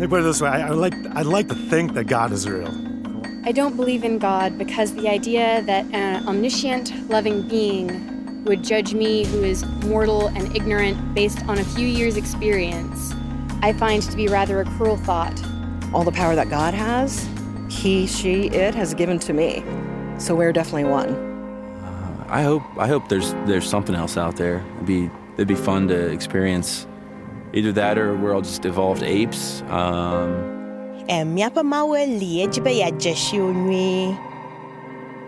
Let me put it this way I, I, like, I'd like to think that God is real. I don't believe in God because the idea that an omniscient, loving being would judge me, who is mortal and ignorant, based on a few years' experience, I find to be rather a cruel thought. All the power that God has, He, she, it has given to me. So we're definitely one. Uh, I hope I hope there's there's something else out there. It'd be it'd be fun to experience either that or we're all just evolved apes. Um,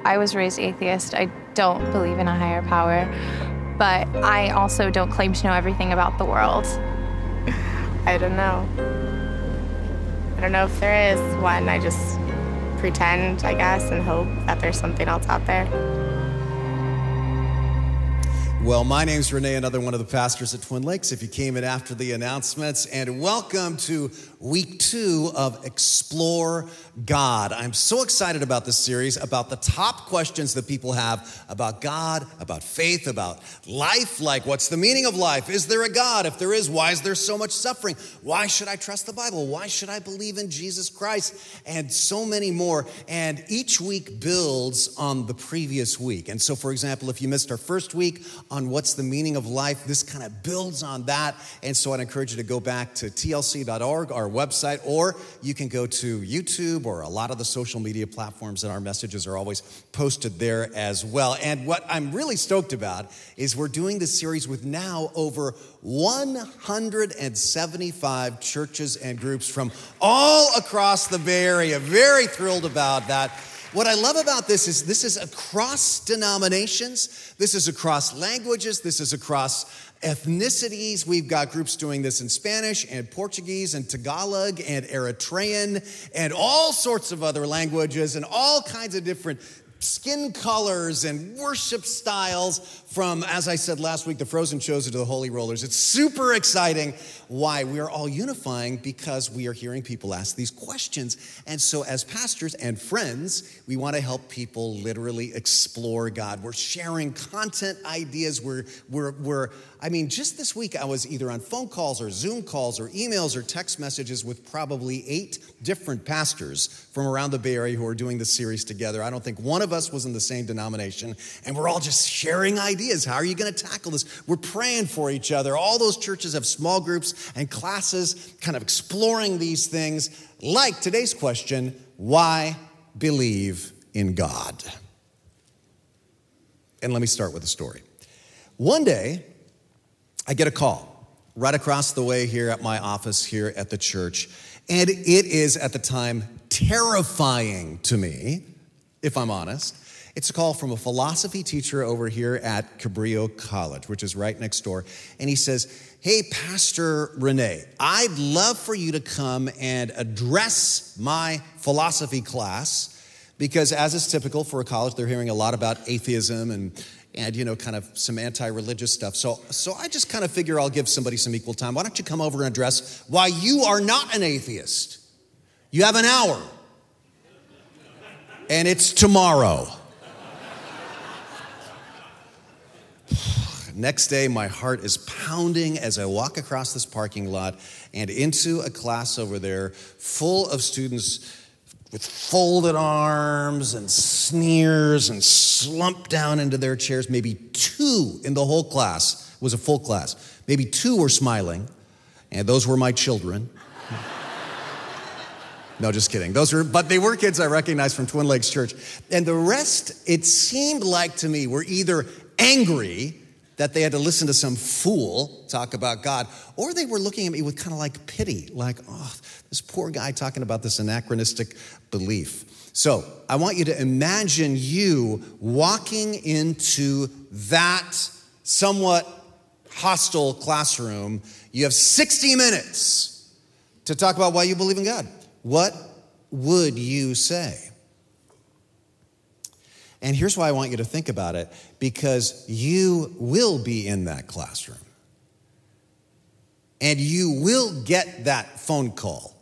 I was raised atheist. I don't believe in a higher power, but I also don't claim to know everything about the world. I don't know. I don't know if there is one. I just pretend, I guess, and hope that there's something else out there. Well, my name's Renee, another one of the pastors at Twin Lakes. If you came in after the announcements, and welcome to week two of Explore God. I'm so excited about this series, about the top questions that people have about God, about faith, about life. Like, what's the meaning of life? Is there a God? If there is, why is there so much suffering? Why should I trust the Bible? Why should I believe in Jesus Christ? And so many more. And each week builds on the previous week. And so, for example, if you missed our first week on what's the meaning of life, this kind of builds on that. And so I'd encourage you to go back to tlc.org, our website, or you can go to YouTube or a lot of the social media platforms, and our messages are always posted there as well. And what I'm really stoked about is we're doing this series with now over 175 churches and groups from all across the Bay Area. Very thrilled about that. What I love about this is this is across denominations, this is across languages, this is across ethnicities. We've got groups doing this in Spanish and Portuguese and Tagalog and Eritrean and all sorts of other languages and all kinds of different skin colors and worship styles from, as I said last week, the Frozen Chosen to the Holy Rollers. It's super exciting why we are all unifying because we are hearing people ask these questions. And so, as pastors and friends, we want to help people literally explore God. We're sharing content ideas. We're, we're, we're I mean, just this week, I was either on phone calls or Zoom calls or emails or text messages with probably eight different pastors from around the Bay Area who are doing this series together. I don't think one of us was in the same denomination, and we're all just sharing ideas. How are you going to tackle this? We're praying for each other. All those churches have small groups and classes kind of exploring these things, like today's question why believe in God? And let me start with a story. One day, I get a call right across the way here at my office here at the church. And it is at the time terrifying to me, if I'm honest. It's a call from a philosophy teacher over here at Cabrillo College, which is right next door. And he says, Hey, Pastor Renee, I'd love for you to come and address my philosophy class because, as is typical for a college, they're hearing a lot about atheism and and you know kind of some anti-religious stuff. So so i just kind of figure i'll give somebody some equal time. Why don't you come over and address why you are not an atheist? You have an hour. And it's tomorrow next day my heart is pounding as i walk across this parking lot and into a class over there full of students with folded arms and sneers and slumped down into their chairs. Maybe two in the whole class was a full class. Maybe two were smiling, and those were my children. no, just kidding. Those were, but they were kids I recognized from Twin Lakes Church. And the rest, it seemed like to me, were either angry that they had to listen to some fool talk about God, or they were looking at me with kind of like pity, like, oh, this poor guy talking about this anachronistic belief. So I want you to imagine you walking into that somewhat hostile classroom. You have 60 minutes to talk about why you believe in God. What would you say? And here's why I want you to think about it because you will be in that classroom. And you will get that phone call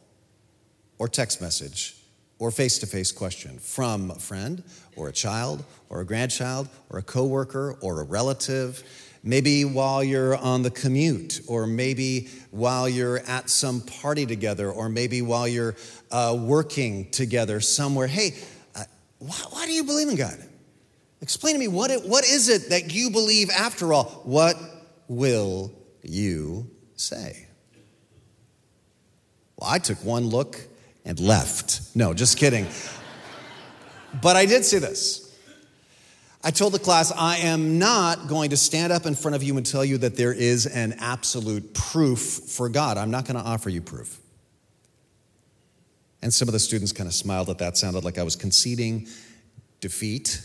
or text message or face to face question from a friend or a child or a grandchild or a coworker or a relative. Maybe while you're on the commute, or maybe while you're at some party together, or maybe while you're uh, working together somewhere. Hey, uh, why, why do you believe in God? Explain to me what, it, what is it that you believe after all? What will you say? Well, I took one look and left. No, just kidding. But I did say this. I told the class, I am not going to stand up in front of you and tell you that there is an absolute proof for God. I'm not going to offer you proof. And some of the students kind of smiled at that, sounded like I was conceding defeat.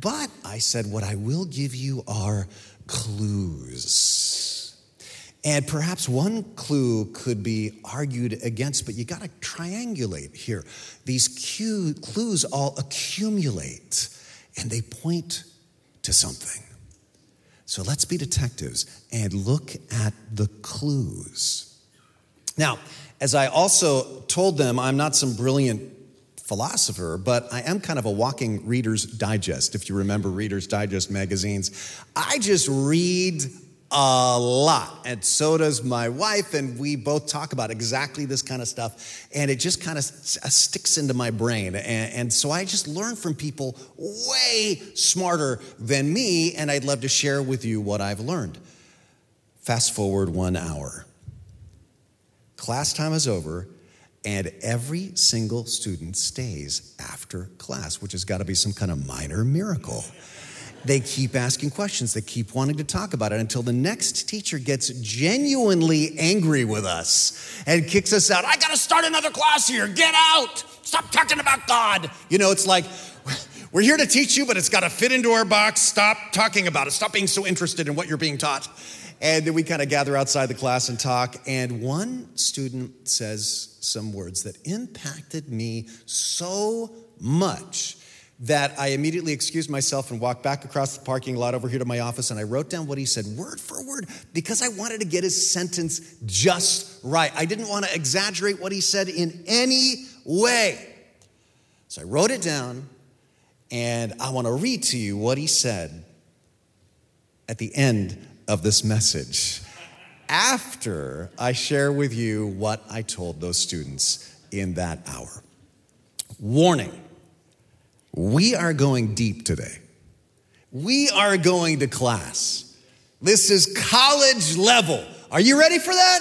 But I said, what I will give you are clues. And perhaps one clue could be argued against, but you got to triangulate here. These cue, clues all accumulate and they point to something. So let's be detectives and look at the clues. Now, as I also told them, I'm not some brilliant philosopher, but I am kind of a walking Reader's Digest. If you remember Reader's Digest magazines, I just read a lot. And so does my wife, and we both talk about exactly this kind of stuff. And it just kind of sticks into my brain. And, and, so I just learn from people way smarter than me, and I'd love to share with you what I've learned. Fast forward one hour. Class time is over, and every single student stays after class, which has got to be some kind of minor miracle. They keep asking questions, they keep wanting to talk about it until the next teacher gets genuinely angry with us and kicks us out. I got to start another class here. Get out. Stop talking about God. You know, it's like, we're here to teach you, but it's got to fit into our box. Stop talking about it. Stop being so interested in what you're being taught. And then we kind of gather outside the class and talk. And one student says some words that impacted me so much that I immediately excused myself and walked back across the parking lot over here to my office and I wrote down what he said word for word because I wanted to get his sentence just right. I didn't want to exaggerate what he said in any way. So I wrote it down and I want to read to you what he said at the end of this message after I share with you what I told those students in that hour. Warning we are going deep today. We are going to class. This is college level. Are you ready for that?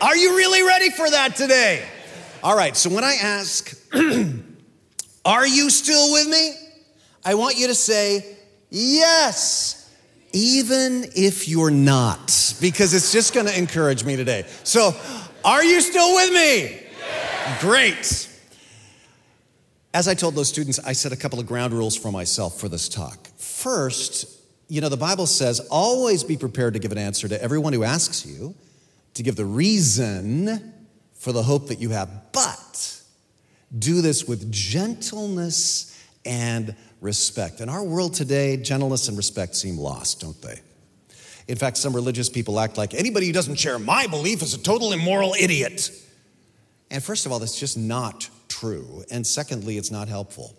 Are you really ready for that today? All right, so when I ask, Are you still with me? I want you to say, Yes, even if you're not, because it's just gonna encourage me today. So, are you still with me? Great. As I told those students, I set a couple of ground rules for myself for this talk. First, you know, the Bible says always be prepared to give an answer to everyone who asks you, to give the reason for the hope that you have, but do this with gentleness and respect. In our world today, gentleness and respect seem lost, don't they? In fact, some religious people act like anybody who doesn't share my belief is a total immoral idiot. And first of all, that's just not true. And secondly, it's not helpful.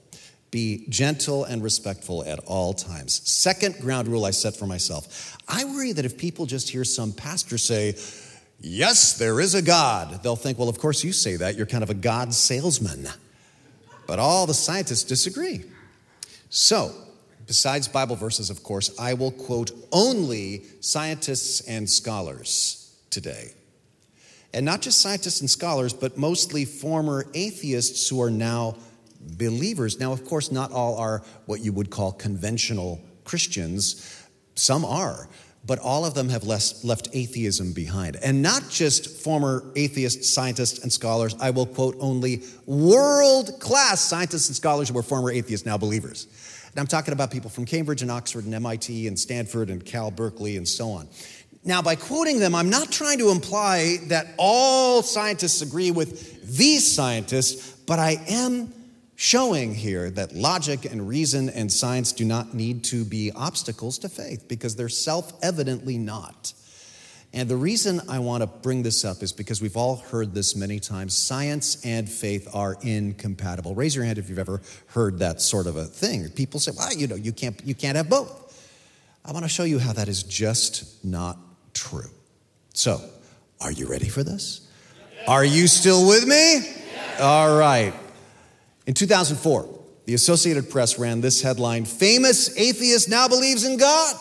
Be gentle and respectful at all times. Second ground rule I set for myself I worry that if people just hear some pastor say, Yes, there is a God, they'll think, Well, of course you say that. You're kind of a God salesman. But all the scientists disagree. So, besides Bible verses, of course, I will quote only scientists and scholars today. And not just scientists and scholars, but mostly former atheists who are now believers. Now, of course, not all are what you would call conventional Christians, some are. But all of them have left atheism behind. And not just former atheists, scientists, and scholars. I will quote only world class scientists and scholars who were former atheists, now believers. And I'm talking about people from Cambridge and Oxford and MIT and Stanford and Cal Berkeley and so on. Now, by quoting them, I'm not trying to imply that all scientists agree with these scientists, but I am showing here that logic and reason and science do not need to be obstacles to faith because they're self evidently not. And the reason I want to bring this up is because we've all heard this many times. Science and faith are incompatible. Raise your hand if you've ever heard that sort of a thing. People say, well, you know, you can't, you can't have both. I want to show you how that is just not true. So, are you ready for this? Are you still with me? All right. In 2004, the Associated Press ran this headline Famous atheist now believes in God.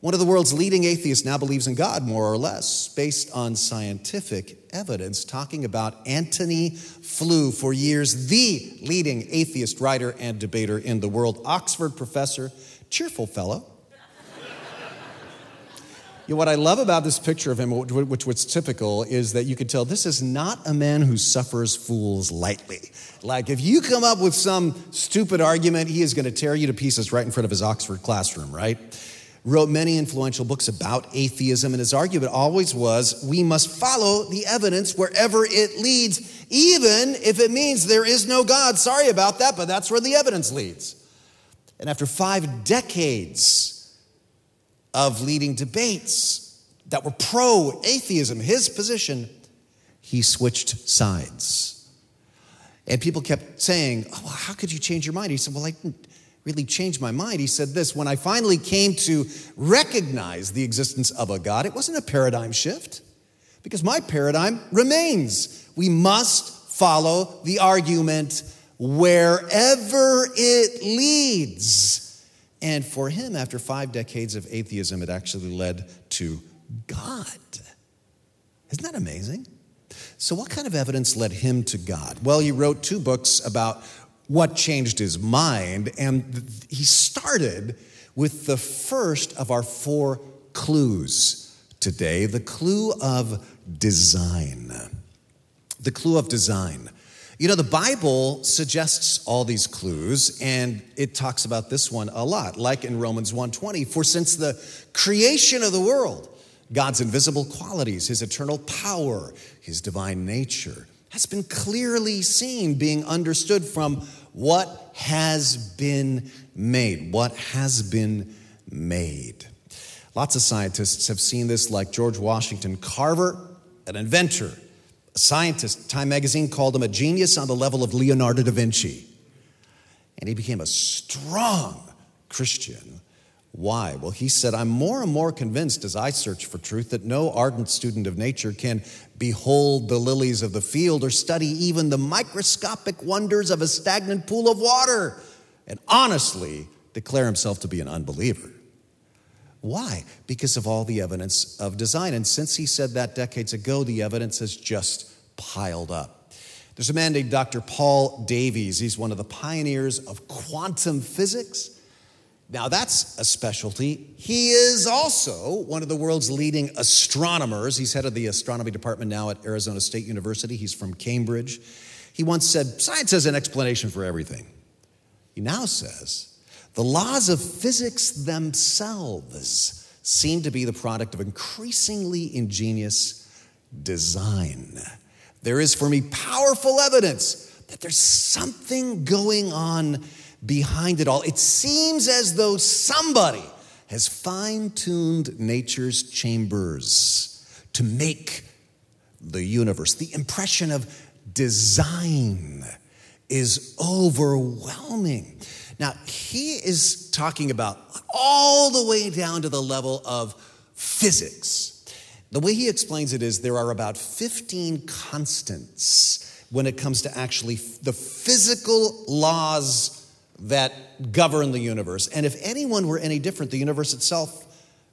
One of the world's leading atheists now believes in God, more or less, based on scientific evidence, talking about Antony Flew, for years the leading atheist writer and debater in the world, Oxford professor, cheerful fellow. You know, what I love about this picture of him, which was typical, is that you could tell this is not a man who suffers fools lightly. Like, if you come up with some stupid argument, he is going to tear you to pieces right in front of his Oxford classroom, right? wrote many influential books about atheism, and his argument always was we must follow the evidence wherever it leads, even if it means there is no God. Sorry about that, but that's where the evidence leads. And after five decades of leading debates that were pro atheism, his position, he switched sides. And people kept saying, oh, well, How could you change your mind? He said, Well, I didn't really change my mind. He said this When I finally came to recognize the existence of a God, it wasn't a paradigm shift because my paradigm remains. We must follow the argument wherever it leads. And for him, after five decades of atheism, it actually led to God. Isn't that amazing? So, what kind of evidence led him to God? Well, he wrote two books about what changed his mind. And he started with the first of our four clues today the clue of design. The clue of design. You know, the Bible suggests all these clues, and it talks about this one a lot, like in Romans 1:20. For since the creation of the world, God's invisible qualities, his eternal power, his divine nature, has been clearly seen, being understood from what has been made. What has been made. Lots of scientists have seen this, like George Washington Carver, an inventor, a scientist. Time magazine called him a genius on the level of Leonardo da Vinci. And he became a strong Christian why? Well, he said, I'm more and more convinced as I search for truth that no ardent student of nature can behold the lilies of the field or study even the microscopic wonders of a stagnant pool of water and honestly declare himself to be an unbeliever. Why? Because of all the evidence of design. And since he said that decades ago, the evidence has just piled up. There's a man named Dr. Paul Davies. He's one of the pioneers of quantum physics. Now, that's a specialty. He is also one of the world's leading astronomers. He's head of the astronomy department now at Arizona State University. He's from Cambridge. He once said, Science has an explanation for everything. He now says, The laws of physics themselves seem to be the product of increasingly ingenious design. There is, for me, powerful evidence that there's something going on behind it all. It seems as though somebody has fine tuned nature's chambers to make the universe. The impression of design is overwhelming. Now, he is talking about all the way down to the level of physics. The way he explains it is there are about 15 constants when it comes to actually the physical laws that govern the universe. And if anyone were any different, the universe itself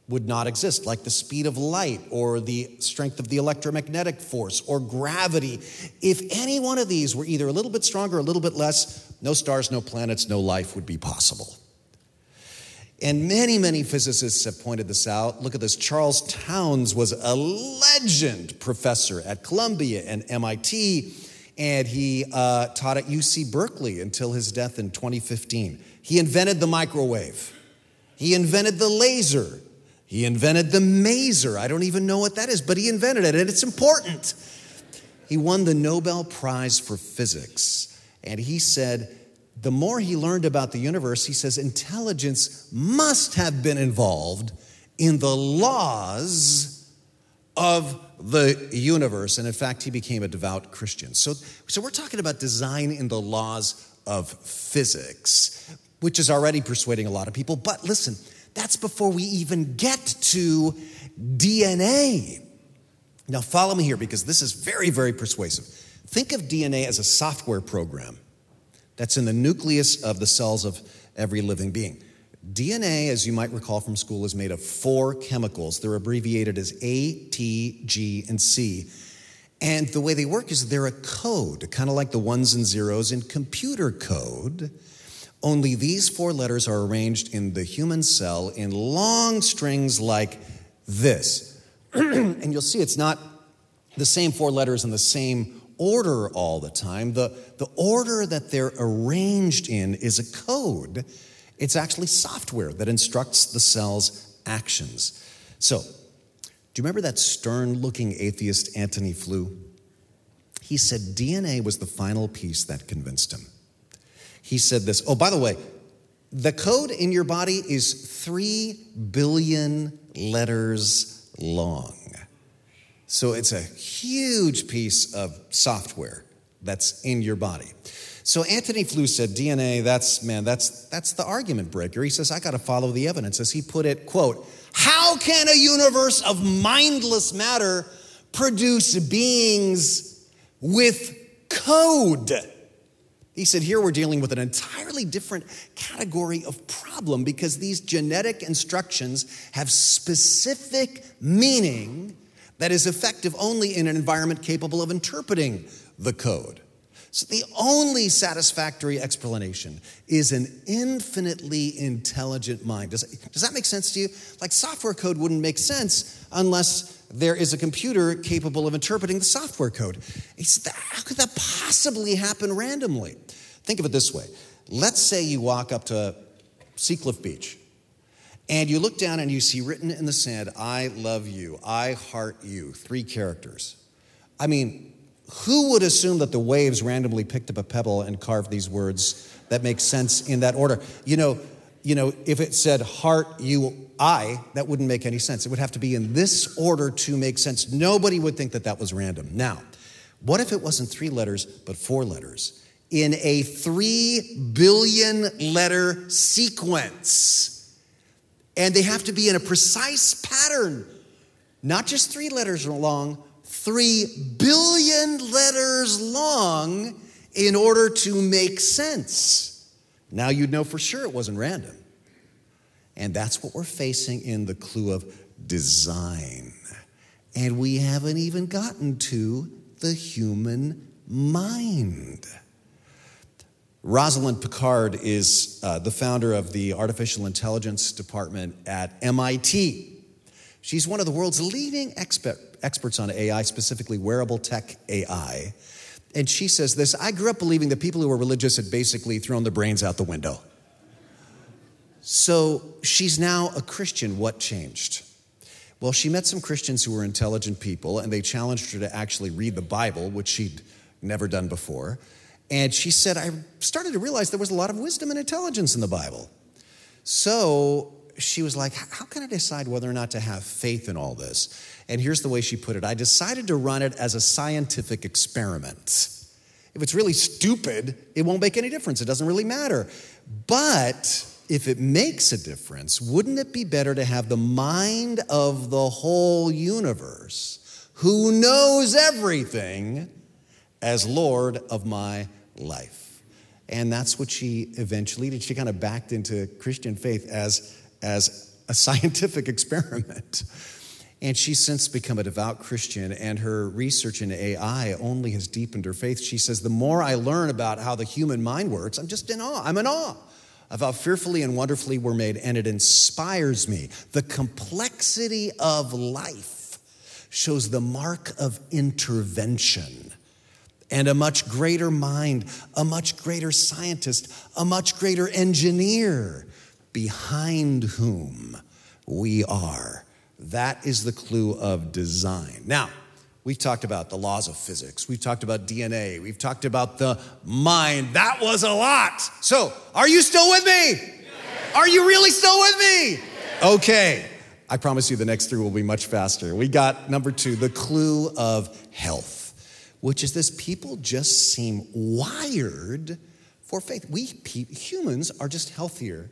would not exist, like the speed of light or the strength of the electromagnetic force or gravity. If any one of these were either a little bit stronger or a little bit less, no stars, no planets, no life would be possible. And many, many physicists have pointed this out. Look at this. Charles Townes was a legend professor at Columbia and MIT and he uh, taught at UC Berkeley until his death in 2015. He invented the microwave, he invented the laser, he invented the maser. I don't even know what that is, but he invented it, and it's important. He won the Nobel Prize for Physics, and he said, the more he learned about the universe, he says intelligence must have been involved in the laws of the universe. And in fact, he became a devout Christian. So, so we're talking about design in the laws of physics, which is already persuading a lot of people. But listen, that's before we even get to DNA. Now, follow me here because this is very, very persuasive. Think of DNA as a software program that's in the nucleus of the cells of every living being. DNA, as you might recall from school, is made of four chemicals. They're abbreviated as A, T, G, and C. And the way they work is they're a code, kind of like the ones and zeros in computer code. Only these four letters are arranged in the human cell in long strings like this. and you'll see it's not the same four letters in the same order all the time. The, the order that they're arranged in is a code it's actually software that instructs the cell's actions. So, do you remember that stern looking atheist Antony Flew? He said DNA was the final piece that convinced him. He said this oh, by the way, the code in your body is three billion letters long. So it's a huge piece of software that's in your body. So Antony Flew said, DNA, that's, man, that's, that's the argument breaker. He says, I got to follow the evidence. As he put it, quote, how can a universe of mindless matter produce beings with code? He said, Here we're dealing with an entirely different category of problem because these genetic instructions have specific meaning that is effective only in an environment capable of interpreting the code. So, the only satisfactory explanation is an infinitely intelligent mind. Does, does that make sense to you? Like, software code wouldn't make sense unless there is a computer capable of interpreting the software code. He Said, how could that possibly happen randomly? Think of it this way let's say you walk up to Seacliff Beach and you look down and you see written in the sand, I love you, I heart you, three characters. I mean, who would assume that the waves randomly picked up a pebble and carved these words that make sense in that order? You know, you know, if it said heart, you, I, that wouldn't make any sense. It would have to be in this order to make sense. Nobody would think that that was random. Now, what if it wasn't three letters, but four letters? In a three billion letter sequence. And they have to be in a precise pattern, not just three letters long, three billion letters long in order to make sense. Now you'd know for sure it wasn't random. And that's what we're facing in the clue of design. And we haven't even gotten to the human mind. Rosalind Picard is uh, the founder of the artificial intelligence department at MIT. She's one of the world's leading expert, experts on AI, specifically wearable tech AI. And she says this I grew up believing that people who were religious had basically thrown their brains out the window. So she's now a Christian. What changed? Well, she met some Christians who were intelligent people, and they challenged her to actually read the Bible, which she'd never done before. And she said, I started to realize there was a lot of wisdom and intelligence in the Bible. So she was like, How can I decide whether or not to have faith in all this? And here's the way she put it I decided to run it as a scientific experiment. If it's really stupid, it won't make any difference. It doesn't really matter. But if it makes a difference, wouldn't it be better to have the mind of the whole universe, who knows everything, as Lord of my life? And that's what she eventually did. She kind of backed into Christian faith as as a scientific experiment. And she's since become a devout Christian, and her research in AI only has deepened her faith. She says, The more I learn about how the human mind works, I'm just in awe. I'm in awe of how fearfully and wonderfully we're made, and it inspires me. The complexity of life shows the mark of intervention and a much greater mind, a much greater scientist, a much greater engineer behind whom we are. That is the clue of design. Now, we've talked about the laws of physics, we've talked about DNA, we've talked about the mind. That was a lot. So, are you still with me? Are you really still with me? Okay. I promise you the next three will be much faster. We got number two, the clue of health, which is this people just seem wired for faith. We humans are just healthier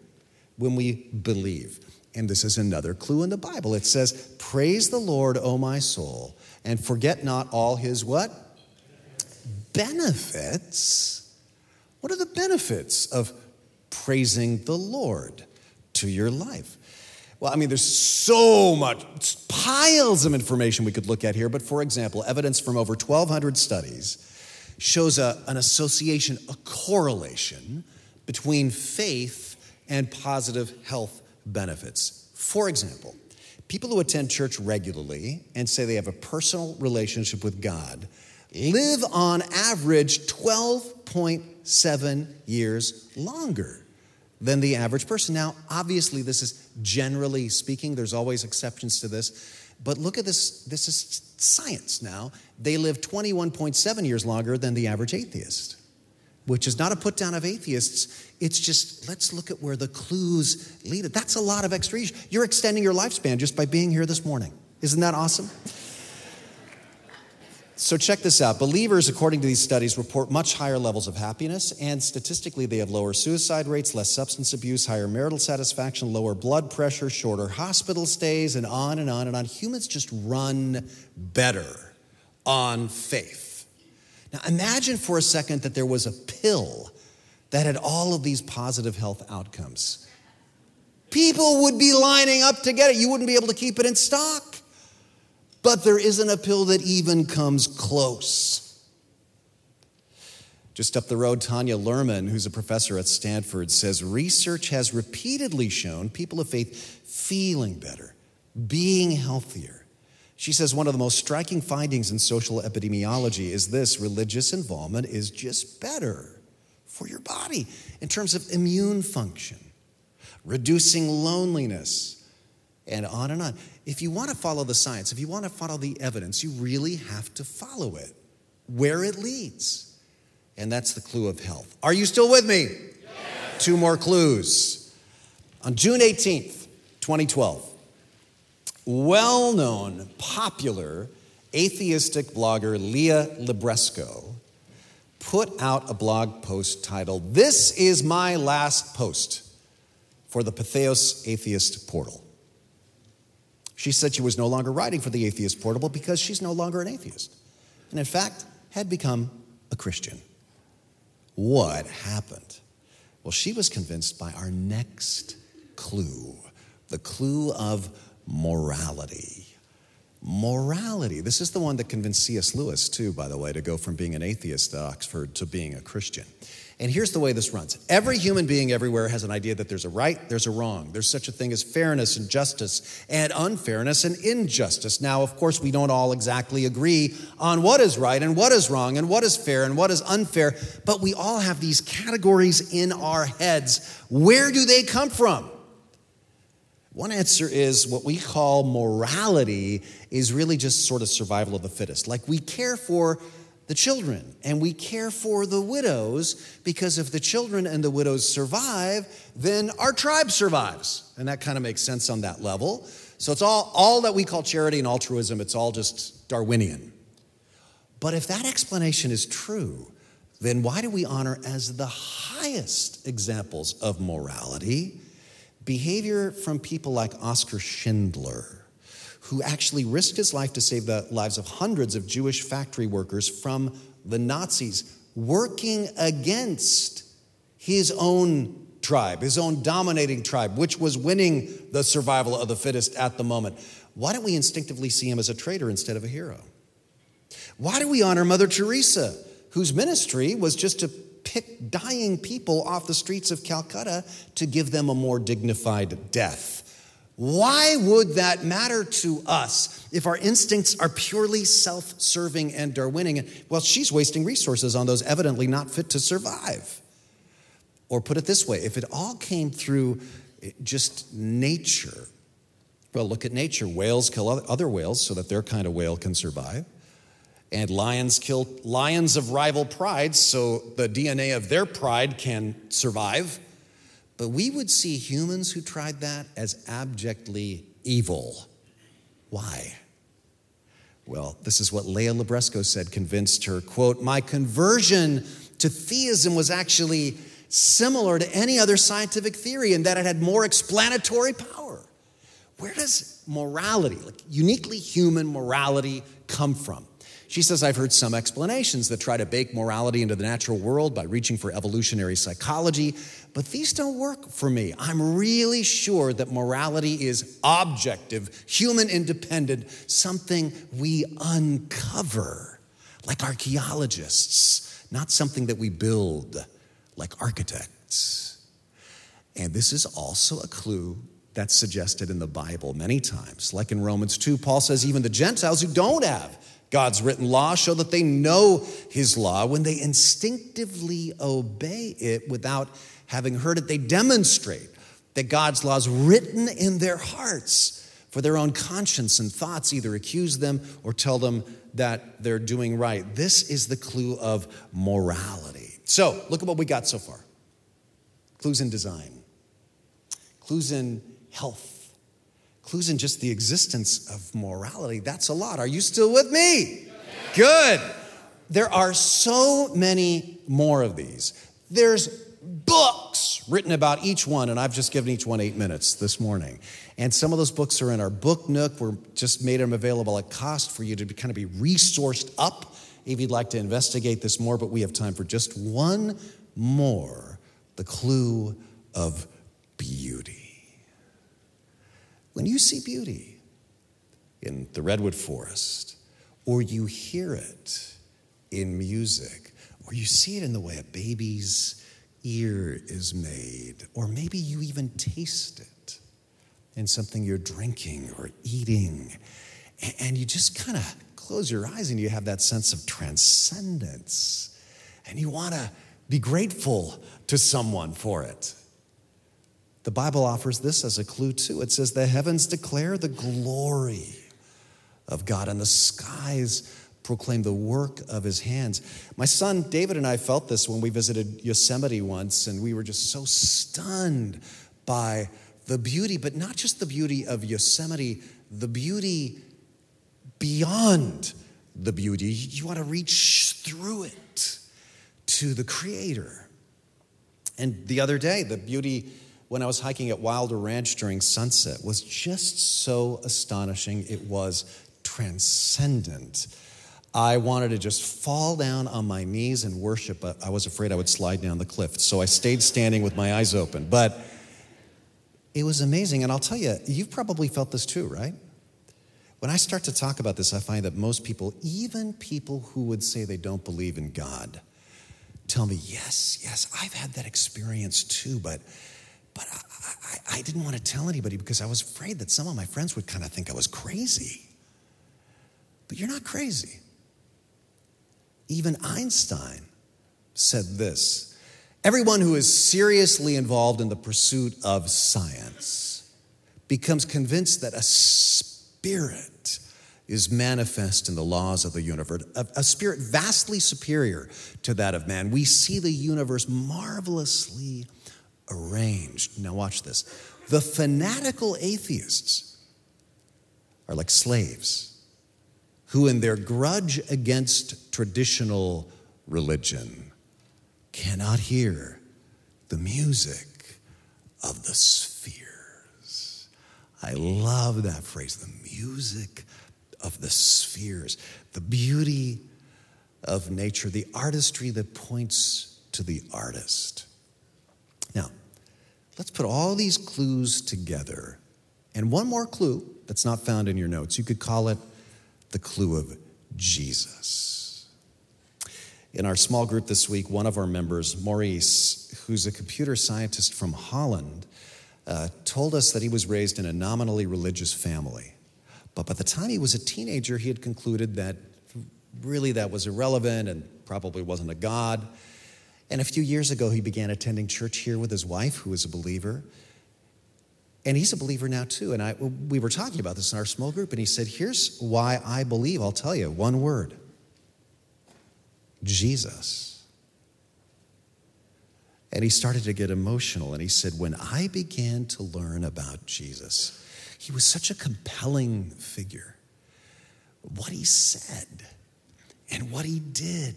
when we believe. And this is another clue in the Bible. It says, Praise the Lord, O my soul, and forget not all his what? Benefits. What are the benefits of praising the Lord to your life? Well, I mean, there's so much, piles of information we could look at here, but for example, evidence from over 1,200 studies shows a, an association, a correlation between faith and positive health benefits. For example, people who attend church regularly and say they have a personal relationship with God live on average 12.7 years longer than the average person. Now, obviously, this is generally speaking, there's always exceptions to this. But look at this, this is science now. They live 21.7 years longer than the average atheist, which is not a put down of atheists. It's just, let's look at where the clues lead. It. That's a lot of extra. You're extending your lifespan just by being here this morning. Isn't that awesome? So, check this out. Believers, according to these studies, report much higher levels of happiness, and statistically, they have lower suicide rates, less substance abuse, higher marital satisfaction, lower blood pressure, shorter hospital stays, and on and on and on. Humans just run better on faith. Now, imagine for a second that there was a pill that had all of these positive health outcomes. People would be lining up to get it. You wouldn't be able to keep it in stock but there isn't a pill that even comes close. Just up the road, Tanya Luhrmann, who's a professor at Stanford, says research has repeatedly shown people of faith feeling better, being healthier. She says one of the most striking findings in social epidemiology is this religious involvement is just better for your body in terms of immune function, reducing loneliness, and on and on if you want to follow the science, if you want to follow the evidence, you really have to follow it where it leads. And that's the clue of health. Are you still with me? Yes. Two more clues. On June 18th, 2012, well known, popular atheistic blogger Leah Libresco put out a blog post titled, This is My Last Post for the Patheos Atheist Portal. She said she was no longer writing for the Atheist Portal because she's no longer an atheist, and in fact, had become a Christian. What happened? Well, she was convinced by our next clue the clue of morality. Morality. This is the one that convinced C.S. Lewis, too, by the way, to go from being an atheist at Oxford to being a Christian. And here's the way this runs every human being everywhere has an idea that there's a right, there's a wrong. There's such a thing as fairness and justice, and unfairness and injustice. Now, of course, we don't all exactly agree on what is right and what is wrong and what is fair and what is unfair, but we all have these categories in our heads. Where do they come from? One answer is what we call morality is really just sort of survival of the fittest. Like we care for the children and we care for the widows because if the children and the widows survive, then our tribe survives. And that kind of makes sense on that level. So it's all, all that we call charity and altruism, it's all just Darwinian. But if that explanation is true, then why do we honor as the highest examples of morality behavior from people like Oskar Schindler? who actually risked his life to save the lives of hundreds of Jewish factory workers from the Nazis, working against his own tribe, his own dominating tribe, which was winning the survival of the fittest at the moment. Why don't we instinctively see him as a traitor instead of a hero? Why do we honor Mother Teresa, whose ministry was just to pick dying people off the streets of Calcutta to give them a more dignified death? Why would that matter to us if our instincts are purely self serving and Darwinian? Well, she's wasting resources on those evidently not fit to survive. Or put it this way if it all came through just nature, well, look at nature. Whales kill other whales so that their kind of whale can survive. And lions kill lions of rival pride so the DNA of their pride can survive. But we would see humans who tried that as abjectly evil. Why? Well, this is what Leah Libresco said convinced her, quote, "My conversion to theism was actually similar to any other scientific theory in that it had more explanatory power." Where does morality, like uniquely human morality, come from? She says, I've heard some explanations that try to bake morality into the natural world by reaching for evolutionary psychology, but these don't work for me. I'm really sure that morality is objective, human independent, something we uncover like archaeologists, not something that we build like architects. And this is also a clue that's suggested in the Bible many times. Like in Romans 2, Paul says, even the Gentiles who don't have God's written law show that they know his law when they instinctively obey it without having heard it. They demonstrate that God's law is written in their hearts for their own conscience and thoughts either accuse them or tell them that they're doing right. This is the clue of morality. So, look at what we got so far clues in design, clues in health clues in just the existence of morality. That's a lot. Are you still with me? Good. There are so many more of these. There's books written about each one, and I've just given each one eight minutes this morning. And some of those books are in our book nook. We're just made them available at cost for you to kind of be resourced up if you'd like to investigate this more. But we have time for just one more the clue of When you see beauty in the redwood forest, or you hear it in music, or you see it in the way a baby's ear is made, or maybe you even taste it in something you're drinking or eating, and you just kind of close your eyes and you have that sense of transcendence, and you want to be grateful to someone for it. The Bible offers this as a clue too. It says, The heavens declare the glory of God, and the skies proclaim the work of his hands. My son David and I felt this when we visited Yosemite once, and we were just so stunned by the beauty, but not just the beauty of Yosemite, the beauty beyond the beauty. You want to reach through it to the Creator. And the other day, the beauty when I was hiking at Wilder Ranch during sunset was just so astonishing. It was transcendent. I wanted to just fall down on my knees and worship, but I was afraid I would slide down the cliff. So I stayed standing with my eyes open. But it was amazing. And I'll tell you, you've probably felt this too, right? When I start to talk about this, I find that most people, even people who would say they don't believe in God, tell me, yes, yes, I've had that experience too, but but I, I, I didn't want to tell anybody because I was afraid that some of my friends would kind of think I was crazy. But you're not crazy. Even Einstein said this Everyone who is seriously involved in the pursuit of science becomes convinced that a spirit is manifest in the laws of the universe, a, a, spirit vastly superior to that of man. We see the universe marvelously arranged. Now, watch this. The fanatical atheists are like slaves who, in their grudge against traditional religion, cannot hear the music of the spheres. I love that phrase the music of the spheres, the beauty of nature, the artistry that points to the artist. Now, Let's put all these clues together. And one more clue that's not found in your notes. You could call it the clue of Jesus. In our small group this week, one of our members, Maurice, who's a computer scientist from Holland, uh, told us that he was raised in a nominally religious family. But by the time he was a teenager, he had concluded that really that was irrelevant and probably wasn't a God. And a few years ago, he began attending church here with his wife, who is a believer. And he's a believer now, too. And I, we were talking about this in our small group, and he said, Here's why I believe. I'll tell you one word Jesus. And he started to get emotional, and he said, When I began to learn about Jesus, he was such a compelling figure. What he said and what he did.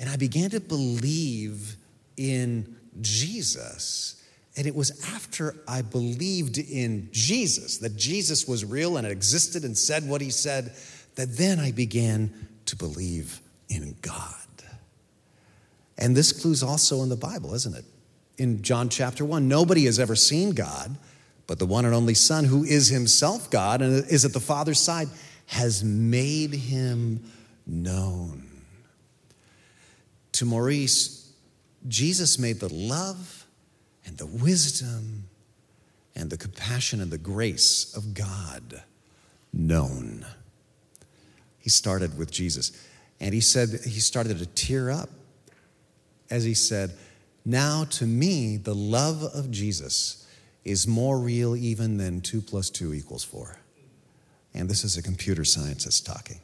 And I began to believe in Jesus. And it was after I believed in Jesus, that Jesus was real and existed and said what he said, that then I began to believe in God. And this clue's also in the Bible, isn't it? In John chapter 1, nobody has ever seen God, but the one and only Son, who is himself God and is at the Father's side, has made him known. To Maurice, Jesus made the love and the wisdom and the compassion and the grace of God known. He started with Jesus. And he said, he started to tear up as he said, Now to me, the love of Jesus is more real even than two plus two equals four. And this is a computer scientist talking.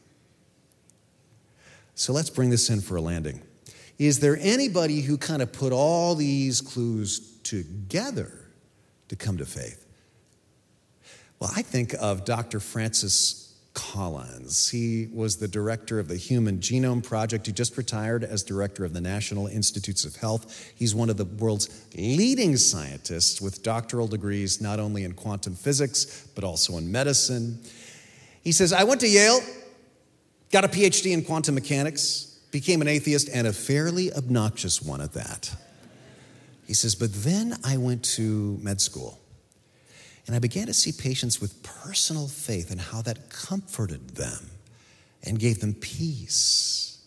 So let's bring this in for a landing. Is there anybody who kind of put all these clues together to come to faith? Well, I think of Dr. Francis Collins. He was the director of the Human Genome Project. He just retired as director of the National Institutes of Health. He's one of the world's leading scientists with doctoral degrees not only in quantum physics, but also in medicine. He says, I went to Yale, got a PhD in quantum mechanics, became an atheist, and a fairly obnoxious one at that. He says, but then I went to med school. And I began to see patients with personal faith and how that comforted them and gave them peace.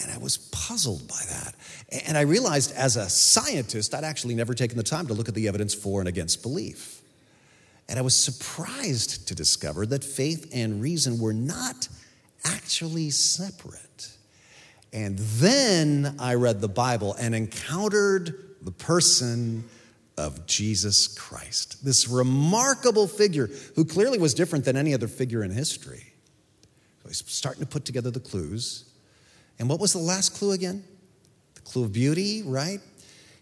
And I was puzzled by that. And I realized as a scientist, I'd actually never taken the time to look at the evidence for and against belief. And I was surprised to discover that faith and reason were not actually separate. And then I read the Bible and encountered the person of Jesus Christ, this remarkable figure who clearly was different than any other figure in history. So he's starting to put together the clues. And what was the last clue again? The clue of beauty, right?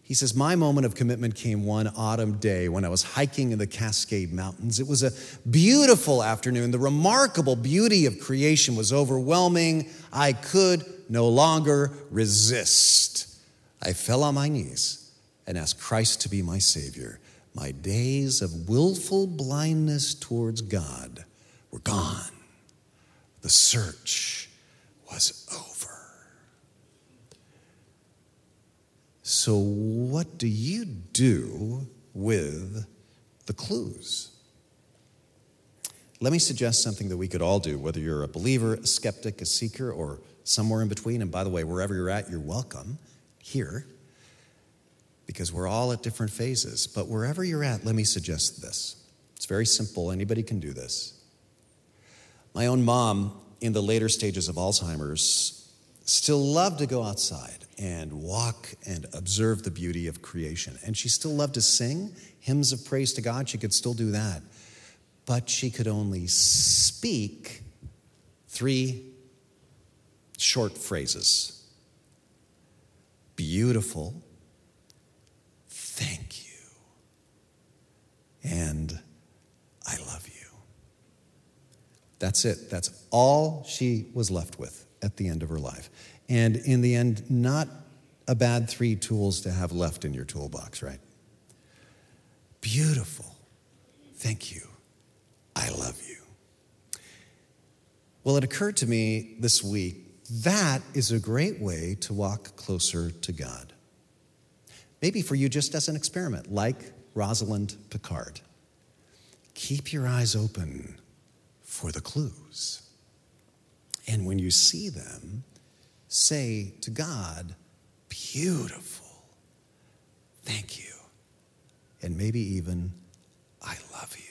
He says, My moment of commitment came one autumn day when I was hiking in the Cascade Mountains. It was a beautiful afternoon. The remarkable beauty of creation was overwhelming. I could no longer resist. I fell on my knees and asked Christ to be my Savior, my days of willful blindness towards God were gone. The search was over. So, what do you do with the clues? Let me suggest something that we could all do, whether you're a believer, a skeptic, a seeker, or somewhere in between. And by the way, wherever you're at, you're welcome here because we're all at different phases. But wherever you're at, let me suggest this. It's very simple, anybody can do this. My own mom, in the later stages of Alzheimer's, still loved to go outside and walk and observe the beauty of creation. And she still loved to sing hymns of praise to God. She could still do that. But she could only speak three short phrases beautiful, thank you. And I love you. That's it. That's all she was left with at the end of her life. And in the end, not a bad three tools to have left in your toolbox, right? Beautiful. Thank you. I love you. Well, it occurred to me this week that is a great way to walk closer to God. Maybe for you, just as an experiment, like Rosalind Picard. Keep your eyes open for the clues. And when you see them, say to God, Beautiful. Thank you. And maybe even, I love you.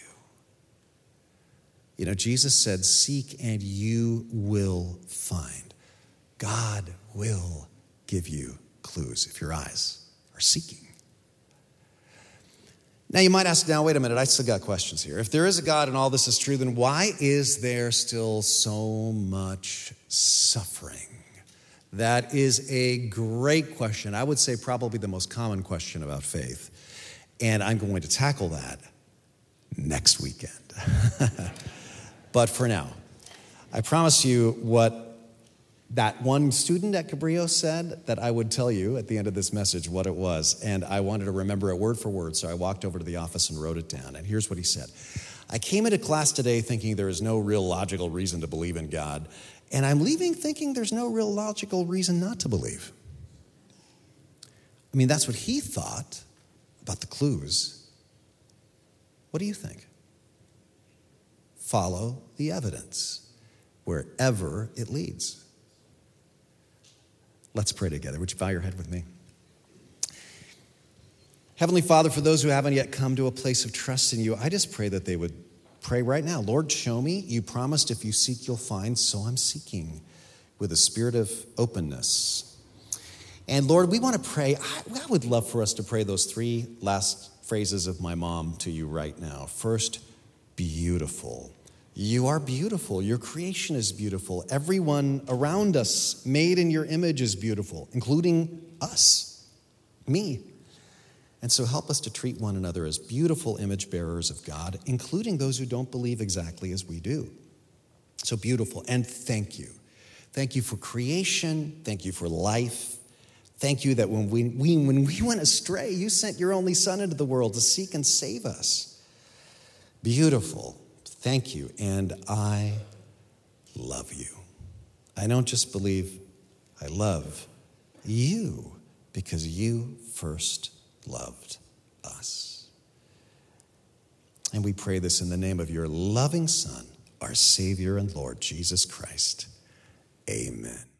You know, Jesus said, Seek and you will find. God will give you clues if your eyes are seeking. Now, you might ask, now, wait a minute, I still got questions here. If there is a God and all this is true, then why is there still so much suffering? That is a great question. I would say probably the most common question about faith. And I'm going to tackle that next weekend. but for now, I promise you what that one student at Cabrillo said that I would tell you at the end of this message what it was. And I wanted to remember it word for word, so I walked over to the office and wrote it down. And here's what he said I came into class today thinking there is no real logical reason to believe in God, and I'm leaving thinking there's no real logical reason not to believe. I mean, that's what he thought about the clues. What do you think? Follow the evidence wherever it leads. Let's pray together. Would you bow your head with me? Heavenly Father, for those who haven't yet come to a place of trust in you, I just pray that they would pray right now. Lord, show me. You promised if you seek, you'll find, so I'm seeking with a spirit of openness. And Lord, we want to pray. I, would love for us to pray those three last phrases of my mom to you right now. First, beautiful. You are beautiful. Your creation is beautiful. Everyone around us, made in your image, is beautiful, including us, me. And so help us to treat one another as beautiful image bearers of God, including those who don't believe exactly as we do. So beautiful. And thank you. Thank you for creation. Thank you for life. Thank you that when we, we, when we went astray, you sent your only Son into the world to seek and save us. Beautiful. Thank you. And I love you. I don't just believe, I love you because you first loved us. And we pray this in the name of your loving Son, our Savior and Lord, Jesus Christ. Amen.